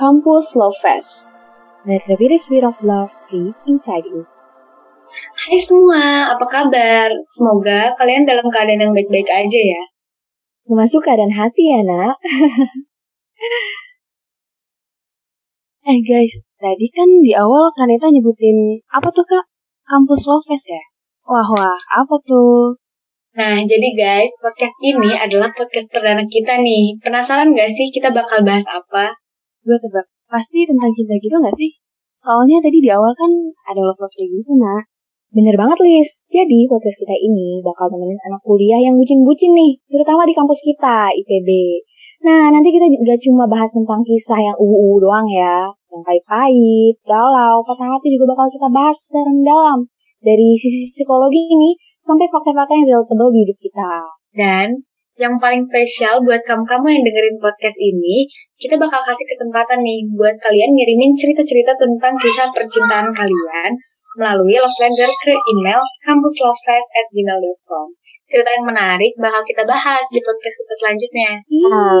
Campus Love Fest. Let the spirit of love be inside you. Hai semua, apa kabar? Semoga kalian dalam keadaan yang baik-baik aja ya. Memasuki keadaan hati ya, nak. eh guys, tadi kan di awal Kaneta nyebutin apa tuh kak? Kampus Love Fest ya? Wah wah, apa tuh? Nah, jadi guys, podcast ini adalah podcast perdana kita nih. Penasaran gak sih kita bakal bahas apa? Gue tebak, pasti tentang cinta gitu gak sih? Soalnya tadi di awal kan ada love love kayak gitu, nak. Bener banget, Lis. Jadi, podcast kita ini bakal temenin anak kuliah yang bucin-bucin nih, terutama di kampus kita, IPB. Nah, nanti kita gak cuma bahas tentang kisah yang uu doang ya, yang pahit-pahit, galau, patah hati juga bakal kita bahas secara mendalam. Dari sisi psikologi ini, sampai fakta-fakta yang relatable di hidup kita. Dan yang paling spesial buat kamu-kamu yang dengerin podcast ini, kita bakal kasih kesempatan nih buat kalian ngirimin cerita-cerita tentang kisah percintaan kalian melalui love letter ke email campuslovefest@gmail.com. Cerita yang menarik bakal kita bahas di podcast kita selanjutnya. Nah,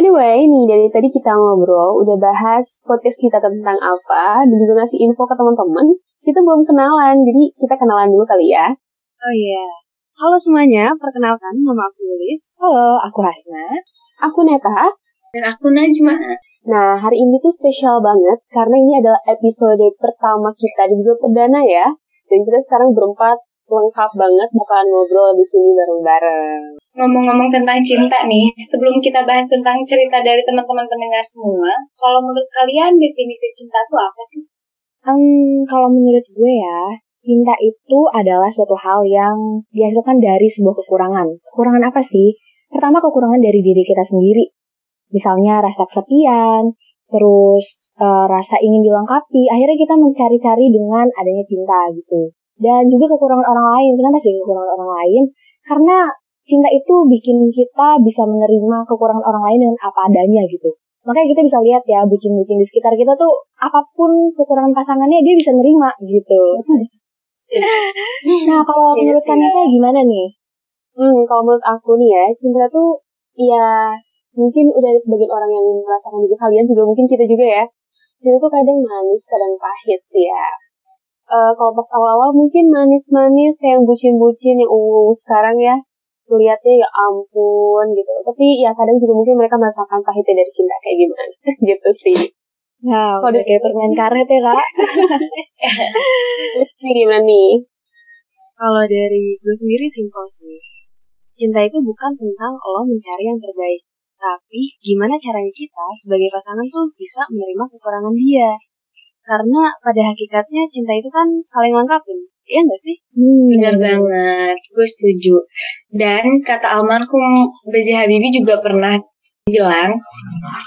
anyway, nih dari tadi kita ngobrol, udah bahas podcast kita tentang apa, dan juga ngasih info ke teman-teman. Kita belum kenalan, jadi kita kenalan dulu kali ya. Oh iya. Yeah. Halo semuanya, perkenalkan nama aku Lilis. Halo, aku Hasna. Aku Neta. Dan aku Najma. Nah, hari ini tuh spesial banget karena ini adalah episode pertama kita dan juga perdana ya. Dan kita sekarang berempat lengkap banget bakalan ngobrol di sini bareng-bareng. Ngomong-ngomong tentang cinta nih, sebelum kita bahas tentang cerita dari teman-teman pendengar semua, kalau menurut kalian definisi cinta itu apa sih? Um, kalau menurut gue ya, cinta itu adalah suatu hal yang dihasilkan dari sebuah kekurangan. Kekurangan apa sih? Pertama, kekurangan dari diri kita sendiri. Misalnya rasa kesepian, terus uh, rasa ingin dilengkapi. Akhirnya kita mencari-cari dengan adanya cinta gitu. Dan juga kekurangan orang lain. Kenapa sih kekurangan orang lain? Karena cinta itu bikin kita bisa menerima kekurangan orang lain dengan apa adanya gitu. Makanya kita bisa lihat ya bucin-bucin di sekitar kita tuh apa pun kekurangan pasangannya dia bisa nerima gitu nah kalau menurut Kanita gimana nih? Hmm, kalau menurut aku nih ya, cinta tuh ya mungkin udah ada sebagian orang yang merasakan juga kalian juga mungkin kita juga ya. Cinta tuh kadang manis, kadang pahit sih ya. Uh, kalau pas awal-awal mungkin manis-manis kayak yang bucin-bucin yang ungu sekarang ya. Lihatnya ya ampun gitu. Tapi ya kadang juga mungkin mereka merasakan pahitnya dari cinta kayak gimana gitu sih. Wow, Kode kayak permain karet ya kak. Ini gimana nih? Kalau dari gue sendiri simpel sih. Cinta itu bukan tentang lo mencari yang terbaik. Tapi gimana caranya kita sebagai pasangan tuh bisa menerima kekurangan dia. Karena pada hakikatnya cinta itu kan saling lengkapin. Iya gak sih? Hmm, Bener banget, gue setuju. Dan kata almarhum B.J. Habibie juga pernah bilang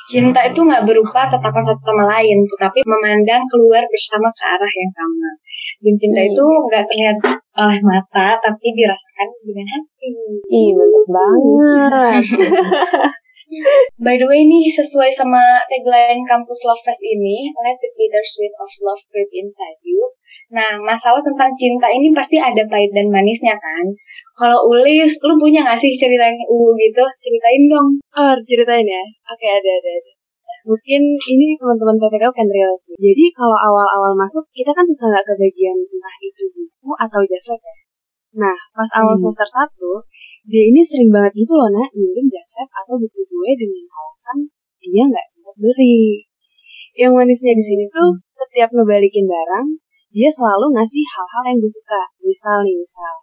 cinta itu nggak berupa tatapan satu sama lain, tetapi memandang keluar bersama ke arah yang sama. Dan cinta hmm. itu nggak terlihat oleh mata, tapi dirasakan dengan hati. Betul banget. By the way nih sesuai sama tagline kampus Love Fest ini, let the bittersweet of love creep inside you. Nah, masalah tentang cinta ini pasti ada pahit dan manisnya kan. Kalau Ulis, lu punya gak sih cerita yang uh gitu? Ceritain dong. Oh, ceritain ya? Oke, ada, ada, ada. Mungkin ini teman-teman PPK kan relate. Jadi kalau awal-awal masuk, kita kan suka nggak kebagian entah itu buku atau jasa ya. Nah, pas awal hmm. semester 1, dia ini sering banget gitu loh nak minjem jaset atau buku gue dengan alasan dia nggak sempat beli. Yang manisnya di sini tuh setiap ngebalikin barang dia selalu ngasih hal-hal yang gue suka. Misal nih misal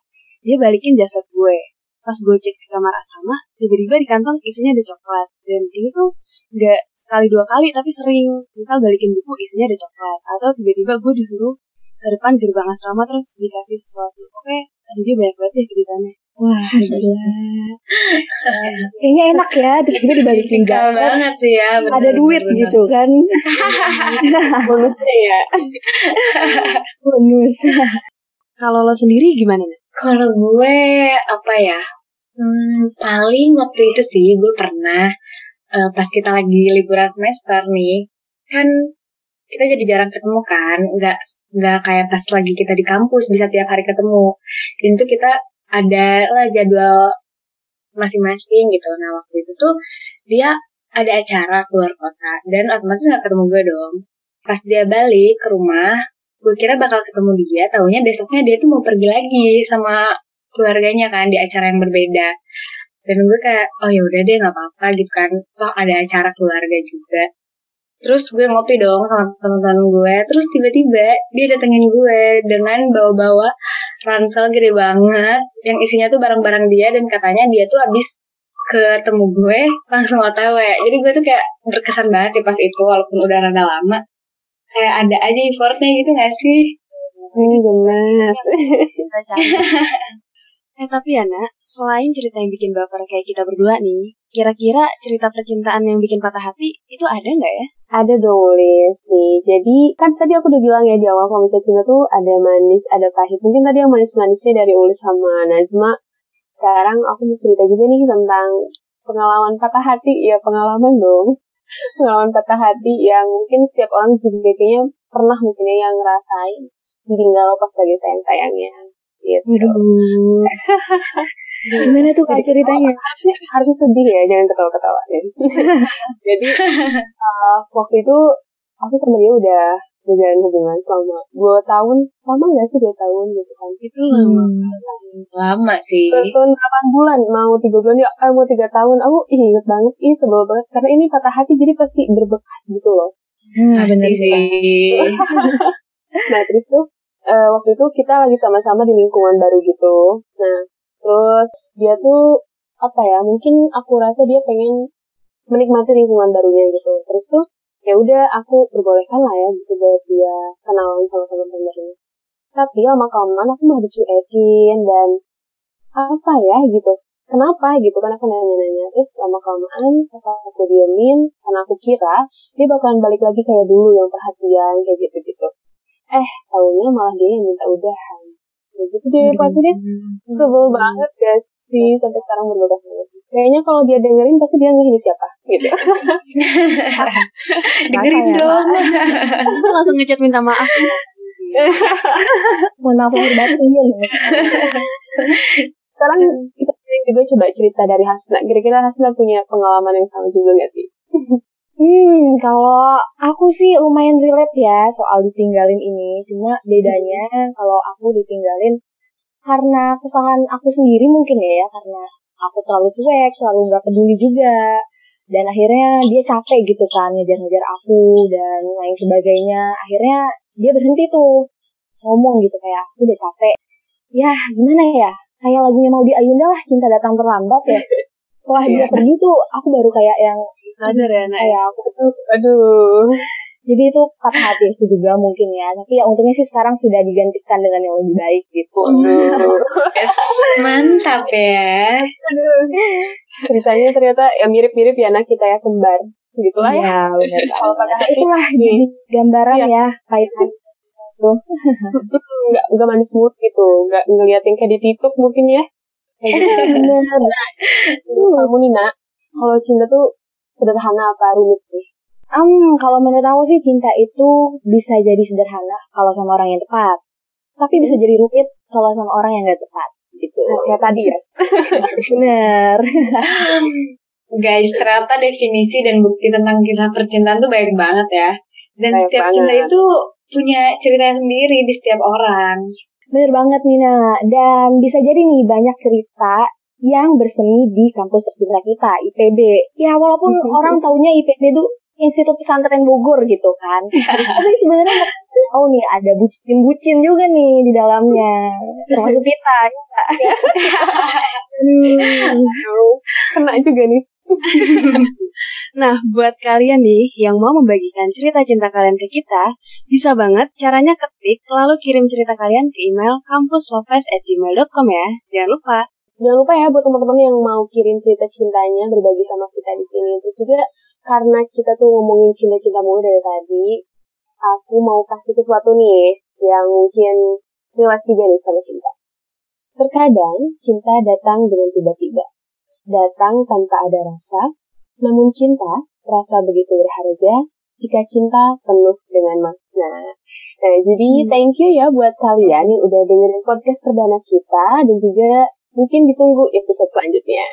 dia balikin jaset gue. Pas gue cek ke kamar sama, tiba-tiba di kantong isinya ada coklat. Dan ini tuh nggak sekali dua kali tapi sering. Misal balikin buku isinya ada coklat. Atau tiba-tiba gue disuruh ke depan gerbang asrama terus dikasih sesuatu. Oke, tadi dia banyak banget ya ceritanya Wah, gila. Kayaknya enak ya, tiba-tiba dibalikin gas. banget sih ya. Bener, ada duit bener, gitu kan. Bonusnya ya. Bonus. Kalau lo sendiri gimana? Kalau gue apa ya? Hmm, paling waktu itu sih gue pernah uh, pas kita lagi liburan semester nih, kan kita jadi jarang ketemu kan, nggak nggak kayak pas lagi kita di kampus bisa tiap hari ketemu. Dan itu kita ada lah jadwal masing-masing gitu. Nah waktu itu tuh dia ada acara keluar kota dan otomatis nggak ketemu gue dong. Pas dia balik ke rumah, gue kira bakal ketemu dia, tahunya besoknya dia tuh mau pergi lagi sama keluarganya kan di acara yang berbeda. Dan gue kayak, oh ya udah deh nggak apa-apa gitu kan, toh ada acara keluarga juga. Terus gue ngopi dong sama teman-teman gue. Terus tiba-tiba dia datengin gue dengan bawa-bawa ransel gede banget yang isinya tuh barang-barang dia dan katanya dia tuh habis ketemu gue langsung otw. Jadi gue tuh kayak berkesan banget sih pas itu walaupun udah rada lama. Kayak ada aja effortnya gitu gak sih? Hmm, benar. eh tapi ya nak, selain cerita yang bikin baper kayak kita berdua nih, kira-kira cerita percintaan yang bikin patah hati itu ada nggak ya? Ada dong, Liz. Nih, jadi kan tadi aku udah bilang ya di awal kalau misalnya cinta tuh ada manis, ada pahit. Mungkin tadi yang manis-manisnya dari Ulis sama Nazma. Sekarang aku mau cerita juga nih tentang pengalaman patah hati. Ya, pengalaman dong. pengalaman patah hati yang mungkin setiap orang juga kayaknya pernah mungkin ya yang ngerasain ditinggal pas lagi sayang-sayangnya gitu. Aduh. Gimana tuh kak ceritanya? Harus sedih ya, jangan ketawa-ketawa. Jadi uh, waktu itu aku sama dia udah berjalan hubungan selama dua tahun, lama nggak sih dua tahun gitu kan? Itu lama. Hmm, lama sih. Dua tahun delapan bulan, mau tiga bulan ya, eh, mau tiga tahun. Aku ih, inget banget, ini sebel banget karena ini patah hati jadi pasti berbekas gitu loh. Hmm, bener sih. nah terus tuh uh, waktu itu kita lagi sama-sama di lingkungan baru gitu. Nah, terus dia tuh apa ya? Mungkin aku rasa dia pengen menikmati lingkungan barunya gitu. Terus tuh ya udah aku perbolehkan lah ya gitu buat dia kenalan sama teman-teman barunya. Tapi lama kelamaan aku malah dicuekin dan apa ya gitu. Kenapa gitu kan aku nanya-nanya terus lama kelamaan pas aku diemin karena aku kira dia bakalan balik lagi kayak dulu yang perhatian kayak gitu-gitu eh tahunya malah dia yang minta udahan ya gitu deh pasti dia sebel banget ya sih sampai sekarang berbekas banget kayaknya kalau dia dengerin pasti dia nggak ini siapa? Gitu. Dengerin dong. Langsung ngechat minta maaf. mohon maaf lahir batin ya. Sekarang kita juga coba cerita dari Hasna. Kira-kira Hasna punya pengalaman yang sama juga nggak sih Hmm, kalau aku sih lumayan relate ya soal ditinggalin ini. Cuma bedanya kalau aku ditinggalin karena kesalahan aku sendiri mungkin ya, karena aku terlalu cuek, terlalu nggak peduli juga. Dan akhirnya dia capek gitu kan ngejar-ngejar aku dan lain sebagainya. Akhirnya dia berhenti tuh ngomong gitu kayak aku udah capek. Ya gimana ya? Kayak lagunya mau di Ayunda lah, cinta datang terlambat ya. Setelah dia pergi tuh aku baru kayak yang Sadar ya, nak. kayak aku aduh. Jadi itu patah hati aku juga mungkin ya. Tapi ya untungnya sih sekarang sudah digantikan dengan yang lebih baik gitu. Yes, mantap ya. Ceritanya ternyata ya mirip-mirip ya anak kita ya kembar. Gitulah ya. Ya benar Kalau patah hati, itulah jadi gambaran Iya. ya kaitan tuh nggak nggak manis mood gitu. Nggak ngeliatin kayak di TikTok mungkin ya. Kayak gitu. kamu Nina kalau cinta tuh sederhana apa rumit sih? Um, kalau menurut aku sih cinta itu bisa jadi sederhana kalau sama orang yang tepat. Tapi bisa jadi rumit kalau sama orang yang gak tepat gitu. Nah, kayak tadi ya. Benar guys ternyata definisi dan bukti tentang kisah percintaan tuh banyak banget ya. Dan Banyak setiap banget. cinta itu punya cerita sendiri di setiap orang. Bener banget Nina. Dan bisa jadi nih banyak cerita yang bersemi di kampus tercinta kita, IPB. Ya walaupun orang taunya IPB itu Institut Pesantren Bogor gitu kan. Tapi sebenarnya tahu nih ada bucin-bucin juga nih di dalamnya. Termasuk kita. ya? Aduh, kena juga nih Nah, buat kalian nih yang mau membagikan cerita cinta kalian ke kita, bisa banget caranya ketik lalu kirim cerita kalian ke email kampuslopes@gmail.com ya. Jangan lupa. Jangan lupa ya buat teman-teman yang mau kirim cerita cintanya berbagi sama kita di sini. Terus juga karena kita tuh ngomongin cinta-cinta mulu dari tadi, aku mau kasih sesuatu nih yang mungkin relate juga nih sama cinta. Terkadang cinta datang dengan tiba-tiba. Datang tanpa ada rasa, namun cinta terasa begitu berharga jika cinta penuh dengan makna. Nah, jadi thank you ya buat kalian yang udah dengerin podcast perdana kita dan juga mungkin ditunggu episode selanjutnya.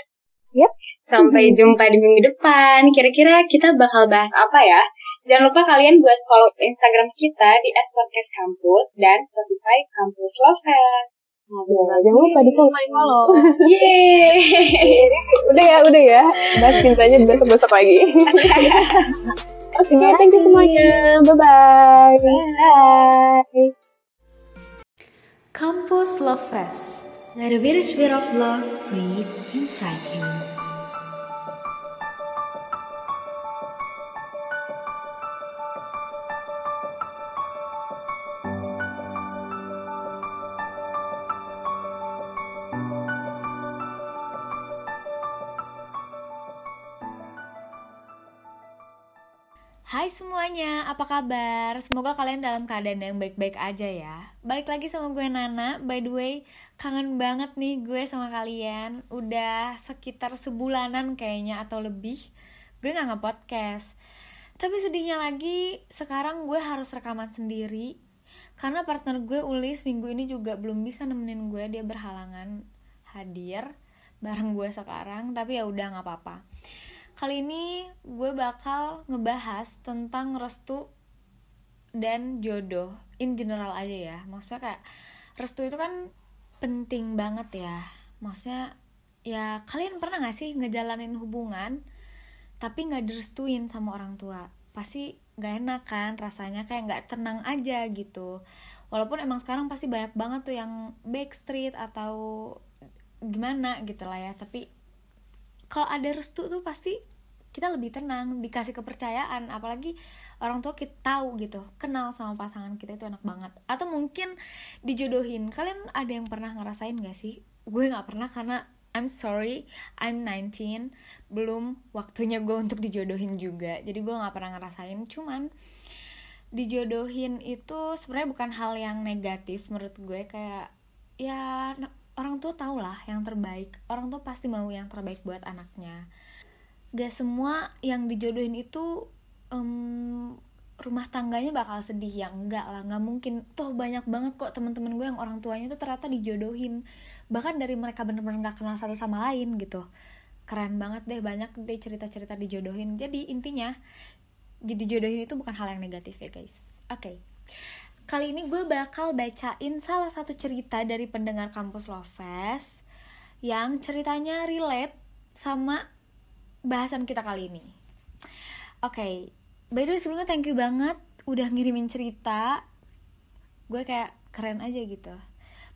Yep. Sampai jumpa di minggu depan. Kira-kira kita bakal bahas apa ya? Jangan lupa kalian buat follow Instagram kita di @podcastkampus dan Spotify Kampus Lovers. Nah, jangan lupa di follow. Yeay. udah ya, udah ya. Bahas cintanya besok-besok lagi. Oke, okay, thank you semuanya. Bye-bye. Bye. Campus Love Fest. Let a bittersweet of love breathe inside you. Semuanya, apa kabar? Semoga kalian dalam keadaan yang baik-baik aja ya. Balik lagi sama gue Nana. By the way, kangen banget nih gue sama kalian. Udah sekitar sebulanan kayaknya atau lebih. Gue gak nge-podcast. Tapi sedihnya lagi, sekarang gue harus rekaman sendiri. Karena partner gue Ulis minggu ini juga belum bisa nemenin gue. Dia berhalangan hadir bareng gue sekarang. Tapi ya udah gak apa-apa Kali ini gue bakal ngebahas tentang restu dan jodoh in general aja ya. Maksudnya kayak restu itu kan penting banget ya. Maksudnya ya kalian pernah gak sih ngejalanin hubungan tapi gak direstuin sama orang tua? Pasti gak enak kan rasanya kayak gak tenang aja gitu. Walaupun emang sekarang pasti banyak banget tuh yang backstreet atau gimana gitu lah ya. Tapi kalau ada restu tuh pasti kita lebih tenang dikasih kepercayaan. Apalagi orang tua kita tahu gitu kenal sama pasangan kita itu enak banget. Atau mungkin dijodohin. Kalian ada yang pernah ngerasain gak sih? Gue nggak pernah karena I'm sorry I'm 19 belum waktunya gue untuk dijodohin juga. Jadi gue nggak pernah ngerasain. Cuman dijodohin itu sebenarnya bukan hal yang negatif menurut gue. Kayak ya orang tua tau lah yang terbaik. Orang tua pasti mau yang terbaik buat anaknya. Gak semua yang dijodohin itu um, rumah tangganya bakal sedih. Ya enggak lah nggak mungkin. Toh banyak banget kok teman-teman gue yang orang tuanya tuh ternyata dijodohin. Bahkan dari mereka bener-bener nggak kenal satu sama lain gitu. Keren banget deh banyak deh cerita-cerita dijodohin. Jadi intinya jadi jodohin itu bukan hal yang negatif ya guys. Oke. okay. Kali ini gue bakal bacain salah satu cerita dari pendengar kampus Lovefest yang ceritanya relate sama bahasan kita kali ini. Oke, okay, by the way sebelumnya thank you banget udah ngirimin cerita. Gue kayak keren aja gitu.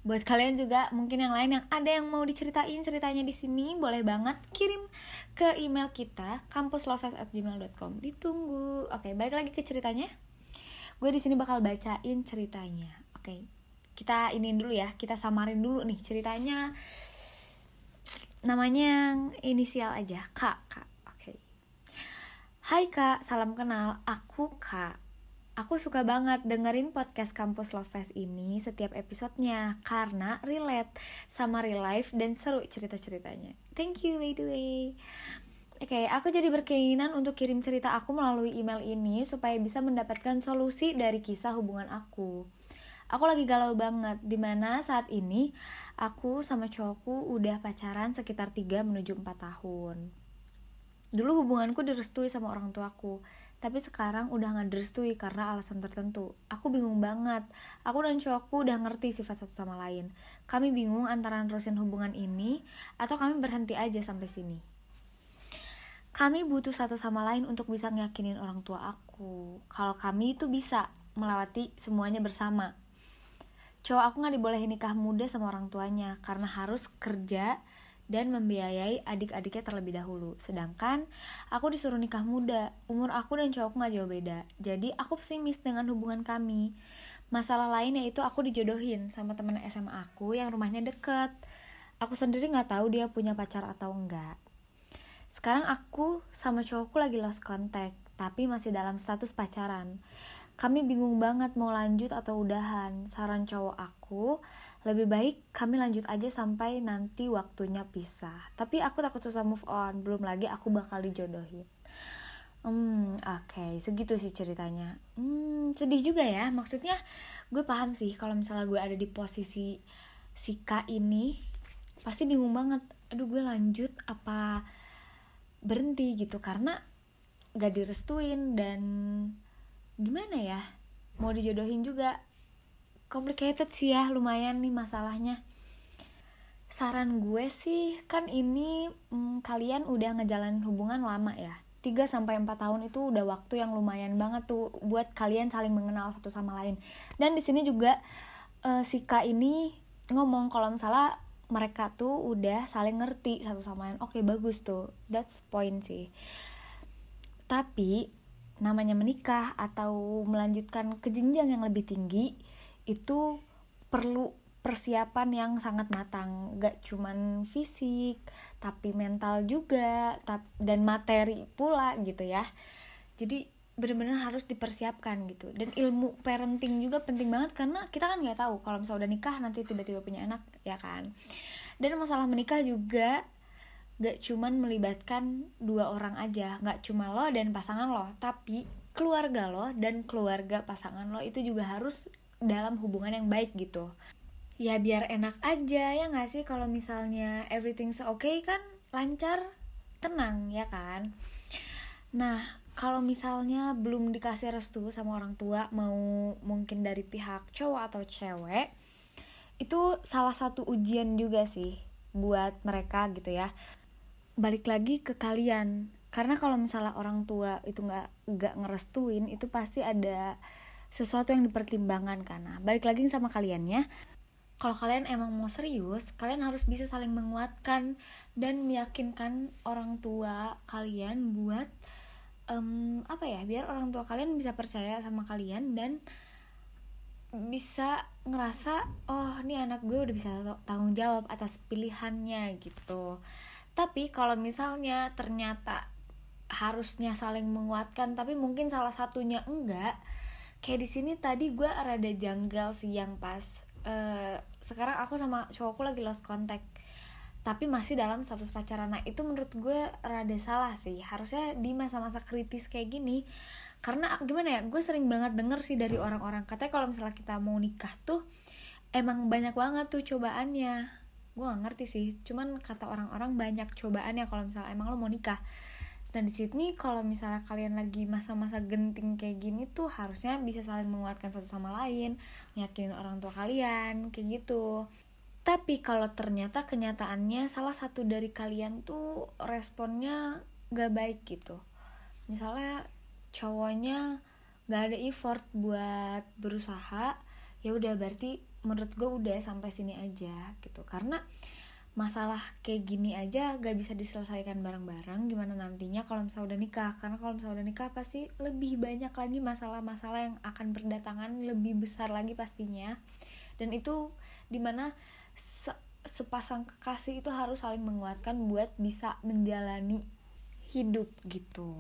Buat kalian juga mungkin yang lain yang ada yang mau diceritain ceritanya di sini, boleh banget kirim ke email kita kampuslovers@gmail.com. Ditunggu. Oke, okay, balik lagi ke ceritanya. Gue di sini bakal bacain ceritanya. Oke. Okay, kita ini dulu ya, kita samarin dulu nih ceritanya namanya inisial aja kak kak oke okay. Hai kak salam kenal aku kak Aku suka banget dengerin podcast Kampus Love Fest ini setiap episodenya karena relate sama real life dan seru cerita-ceritanya. Thank you by the way. Oke, okay, aku jadi berkeinginan untuk kirim cerita aku melalui email ini supaya bisa mendapatkan solusi dari kisah hubungan aku. Aku lagi galau banget, di mana saat ini aku sama cowokku udah pacaran sekitar 3 menuju 4 tahun. Dulu hubunganku direstui sama orang tuaku, tapi sekarang udah gak direstui karena alasan tertentu. Aku bingung banget. Aku dan cowokku udah ngerti sifat satu sama lain. Kami bingung antara nerusin hubungan ini atau kami berhenti aja sampai sini. Kami butuh satu sama lain untuk bisa ngeyakinin orang tua aku. Kalau kami itu bisa melewati semuanya bersama cowok aku nggak dibolehin nikah muda sama orang tuanya karena harus kerja dan membiayai adik-adiknya terlebih dahulu. Sedangkan aku disuruh nikah muda, umur aku dan cowokku nggak jauh beda. Jadi aku pesimis dengan hubungan kami. Masalah lain yaitu aku dijodohin sama temen SMA aku yang rumahnya deket. Aku sendiri nggak tahu dia punya pacar atau enggak. Sekarang aku sama cowokku lagi lost contact, tapi masih dalam status pacaran. Kami bingung banget mau lanjut atau udahan. Saran cowok aku, lebih baik kami lanjut aja sampai nanti waktunya pisah. Tapi aku takut susah move on, belum lagi aku bakal dijodohin. Hmm, oke, okay. segitu sih ceritanya. Hmm, sedih juga ya. Maksudnya gue paham sih kalau misalnya gue ada di posisi si K ini, pasti bingung banget aduh gue lanjut apa berhenti gitu karena gak direstuin dan gimana ya mau dijodohin juga complicated sih ya lumayan nih masalahnya saran gue sih kan ini hmm, kalian udah ngejalanin hubungan lama ya 3 sampai 4 tahun itu udah waktu yang lumayan banget tuh buat kalian saling mengenal satu sama lain. Dan di sini juga uh, si Kak ini ngomong kalau misalnya mereka tuh udah saling ngerti satu sama lain. Oke, okay, bagus tuh. That's point sih. Tapi namanya menikah atau melanjutkan ke jenjang yang lebih tinggi itu perlu persiapan yang sangat matang gak cuman fisik tapi mental juga dan materi pula gitu ya jadi benar-benar harus dipersiapkan gitu. Dan ilmu parenting juga penting banget karena kita kan nggak tahu kalau misalnya udah nikah nanti tiba-tiba punya anak ya kan? Dan masalah menikah juga gak cuman melibatkan dua orang aja gak cuma lo dan pasangan lo tapi keluarga lo dan keluarga pasangan lo itu juga harus dalam hubungan yang baik gitu. Ya biar enak aja ya nggak sih? Kalau misalnya everything's okay kan lancar tenang ya kan? Nah kalau misalnya belum dikasih restu sama orang tua mau mungkin dari pihak cowok atau cewek itu salah satu ujian juga sih buat mereka gitu ya. Balik lagi ke kalian. Karena kalau misalnya orang tua itu nggak nggak ngerestuin itu pasti ada sesuatu yang dipertimbangkan karena balik lagi sama kalian ya kalau kalian emang mau serius kalian harus bisa saling menguatkan dan meyakinkan orang tua kalian buat um, apa ya biar orang tua kalian bisa percaya sama kalian dan bisa ngerasa oh ini anak gue udah bisa tanggung jawab atas pilihannya gitu. Tapi kalau misalnya ternyata harusnya saling menguatkan tapi mungkin salah satunya enggak kayak di sini tadi gue rada janggal sih yang pas uh, sekarang aku sama cowokku lagi lost contact tapi masih dalam status pacaran. Nah itu menurut gue rada salah sih. Harusnya di masa-masa kritis kayak gini karena gimana ya gue sering banget denger sih dari orang-orang. Katanya kalau misalnya kita mau nikah tuh emang banyak banget tuh cobaannya. Gue gak ngerti sih. Cuman kata orang-orang banyak cobaannya kalau misalnya emang lo mau nikah. Dan di sini kalau misalnya kalian lagi masa-masa genting kayak gini tuh harusnya bisa saling menguatkan satu sama lain yakinin orang tua kalian kayak gitu tapi kalau ternyata kenyataannya salah satu dari kalian tuh responnya gak baik gitu. Misalnya cowoknya gak ada effort buat berusaha ya udah berarti menurut gue udah sampai sini aja gitu. Karena masalah kayak gini aja gak bisa diselesaikan bareng-bareng. Gimana nantinya kalau misalnya udah nikah? Karena kalau misalnya udah nikah pasti lebih banyak lagi masalah-masalah yang akan berdatangan lebih besar lagi pastinya. Dan itu di mana se sepasang kekasih itu harus saling menguatkan buat bisa menjalani hidup gitu.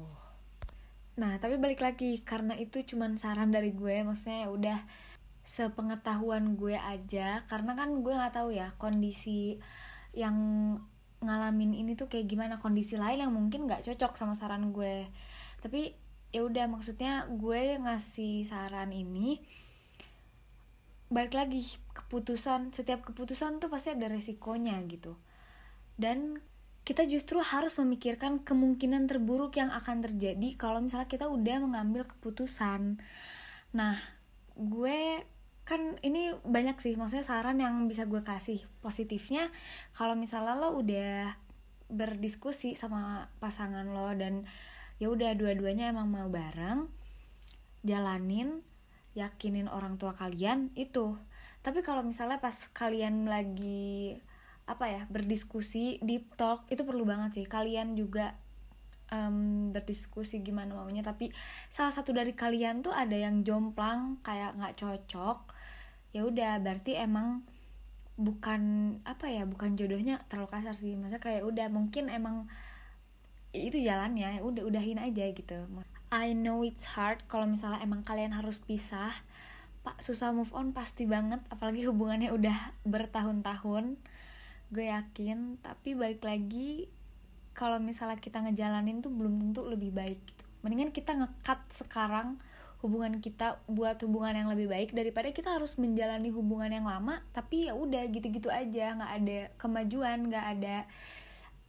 Nah tapi balik lagi karena itu cuman saran dari gue maksudnya ya udah sepengetahuan gue aja karena kan gue nggak tahu ya kondisi yang ngalamin ini tuh kayak gimana kondisi lain yang mungkin nggak cocok sama saran gue. Tapi ya udah maksudnya gue ngasih saran ini balik lagi keputusan setiap keputusan tuh pasti ada resikonya gitu. Dan kita justru harus memikirkan kemungkinan terburuk yang akan terjadi kalau misalnya kita udah mengambil keputusan. Nah gue kan ini banyak sih maksudnya saran yang bisa gue kasih. Positifnya kalau misalnya lo udah berdiskusi sama pasangan lo dan ya udah dua-duanya emang mau bareng jalanin yakinin orang tua kalian itu tapi kalau misalnya pas kalian lagi apa ya berdiskusi deep talk itu perlu banget sih. Kalian juga um, berdiskusi gimana maunya. Tapi salah satu dari kalian tuh ada yang jomplang kayak nggak cocok. Ya udah berarti emang bukan apa ya bukan jodohnya terlalu kasar sih. Maksudnya kayak udah mungkin emang itu jalannya ya udah udahin aja gitu. I know it's hard kalau misalnya emang kalian harus pisah pak susah move on pasti banget apalagi hubungannya udah bertahun-tahun gue yakin. Tapi balik lagi kalau misalnya kita ngejalanin tuh belum tentu lebih baik gitu. Mendingan kita ngekat sekarang hubungan kita buat hubungan yang lebih baik daripada kita harus menjalani hubungan yang lama tapi ya udah gitu-gitu aja. Nggak ada kemajuan nggak ada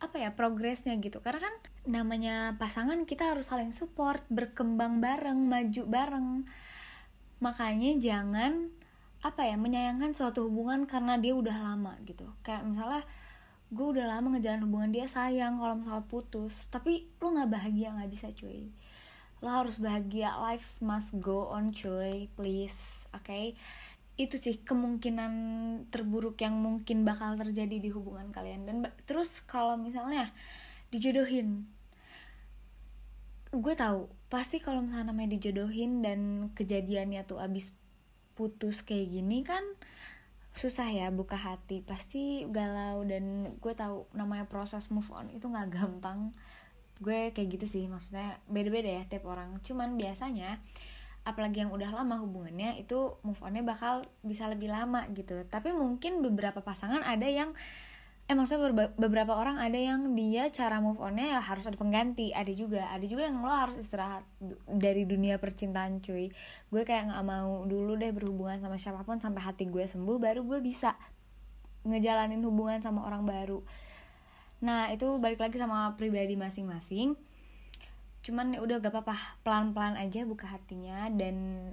apa ya progresnya gitu. Karena kan namanya pasangan kita harus saling support berkembang bareng maju bareng makanya jangan apa ya menyayangkan suatu hubungan karena dia udah lama gitu. Kayak misalnya gue udah lama ngejalan hubungan dia sayang kalau misalnya putus. Tapi lo nggak bahagia nggak bisa cuy. Lo harus bahagia. Life must go on cuy. Please oke? Okay? itu sih kemungkinan terburuk yang mungkin bakal terjadi di hubungan kalian. Dan terus kalau misalnya dijodohin gue tahu pasti kalau misalnya namanya dijodohin dan kejadiannya tuh abis putus kayak gini kan susah ya buka hati. Pasti galau dan gue tahu namanya proses move on itu nggak gampang. Gue kayak gitu sih maksudnya beda-beda ya tiap orang. Cuman biasanya apalagi yang udah lama hubungannya itu move onnya bakal bisa lebih lama gitu. Tapi mungkin beberapa pasangan ada yang eh maksudnya beberapa orang ada yang dia cara move onnya ya harus ada pengganti ada juga. Ada juga yang lo harus istirahat dari dunia percintaan cuy. Gue kayak nggak mau dulu deh berhubungan sama siapa pun sampai hati gue sembuh baru gue bisa ngejalanin hubungan sama orang baru. Nah itu balik lagi sama pribadi masing-masing. Cuman ya udah gak apa-apa. Pelan-pelan aja buka hatinya dan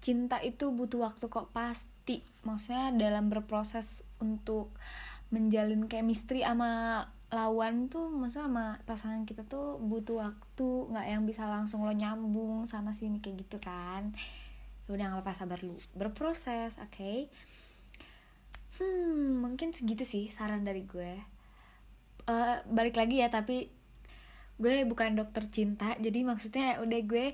cinta itu butuh waktu kok pasti. Maksudnya dalam berproses untuk menjalin chemistry sama lawan tuh maksudnya sama pasangan kita tuh butuh waktu nggak yang bisa langsung lo nyambung sana sini kayak gitu kan. Ya udah nggak apa-apa sabar lu berproses oke? Okay? hmm mungkin segitu sih saran dari gue. Uh, balik lagi ya tapi gue bukan dokter cinta jadi maksudnya udah gue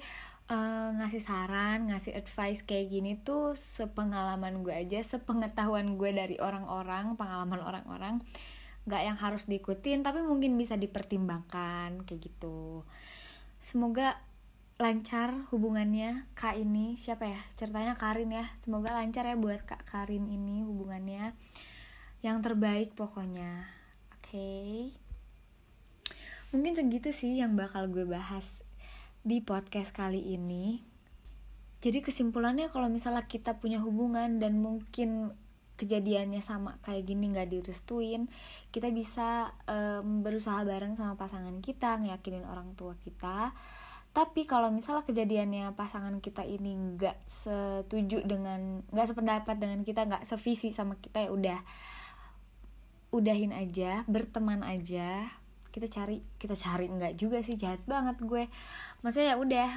uh, ngasih saran ngasih advice kayak gini tuh sepengalaman gue aja sepengetahuan gue dari orang-orang pengalaman orang-orang nggak yang harus diikutin tapi mungkin bisa dipertimbangkan kayak gitu. Semoga lancar hubungannya kak ini. Siapa ya? Ceritanya Karin ya. Semoga lancar ya buat kak Karin ini hubungannya. Yang terbaik pokoknya. Oke. Okay mungkin segitu sih yang bakal gue bahas di podcast kali ini. Jadi kesimpulannya kalau misalnya kita punya hubungan dan mungkin kejadiannya sama kayak gini nggak direstuin kita bisa um, berusaha bareng sama pasangan kita ngeyakinin orang tua kita. Tapi kalau misalnya kejadiannya pasangan kita ini nggak setuju dengan nggak sependapat dengan kita nggak sevisi sama kita ya udah udahin aja berteman aja kita cari kita cari. Enggak juga sih jahat banget gue. Maksudnya ya udah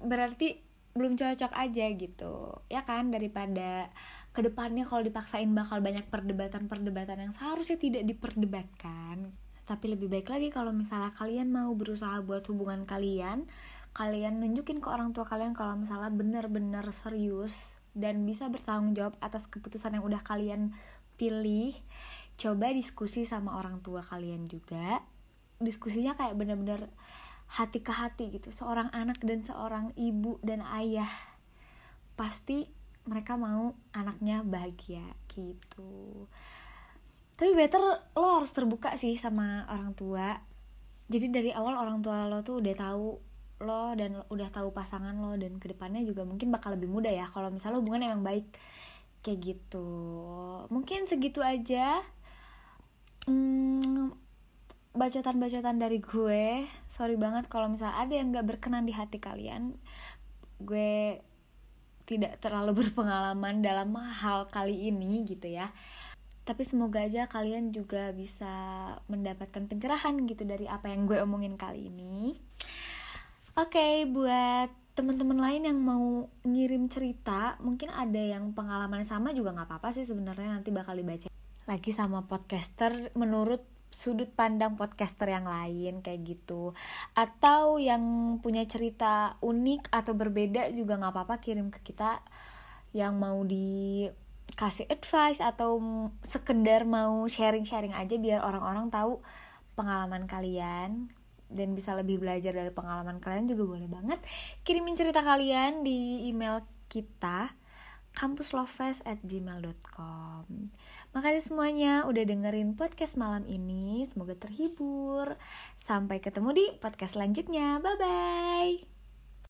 berarti belum cocok aja gitu. Ya kan daripada ke depannya kalau dipaksain bakal banyak perdebatan-perdebatan yang seharusnya tidak diperdebatkan. Tapi lebih baik lagi kalau misalnya kalian mau berusaha buat hubungan kalian kalian nunjukin ke orang tua kalian kalau misalnya benar-benar serius dan bisa bertanggung jawab atas keputusan yang udah kalian pilih. Coba diskusi sama orang tua kalian juga diskusinya kayak bener-bener hati ke hati gitu. Seorang anak dan seorang ibu dan ayah. Pasti mereka mau anaknya bahagia gitu. Tapi better lo harus terbuka sih sama orang tua. Jadi dari awal orang tua lo tuh udah tahu lo dan udah tahu pasangan lo dan ke depannya juga mungkin bakal lebih mudah ya kalau misalnya hubungan emang baik. Kayak gitu. Mungkin segitu aja. Hmm, bacotan-bacotan dari gue sorry banget kalau misalnya ada yang gak berkenan di hati kalian gue tidak terlalu berpengalaman dalam hal kali ini gitu ya. Tapi semoga aja kalian juga bisa mendapatkan pencerahan gitu dari apa yang gue omongin kali ini. Oke okay, buat teman-teman lain yang mau ngirim cerita mungkin ada yang pengalaman sama juga nggak apa-apa sih sebenarnya nanti bakal dibaca lagi sama podcaster menurut sudut pandang podcaster yang lain kayak gitu. Atau yang punya cerita unik atau berbeda juga nggak apa-apa kirim ke kita yang mau dikasih advice atau sekedar mau sharing-sharing aja biar orang-orang tahu pengalaman kalian dan bisa lebih belajar dari pengalaman kalian juga boleh banget. Kirimin cerita kalian di email kita kampuslovefest at gmail.com Makasih semuanya udah dengerin podcast malam ini. Semoga terhibur. Sampai ketemu di podcast selanjutnya. Bye-bye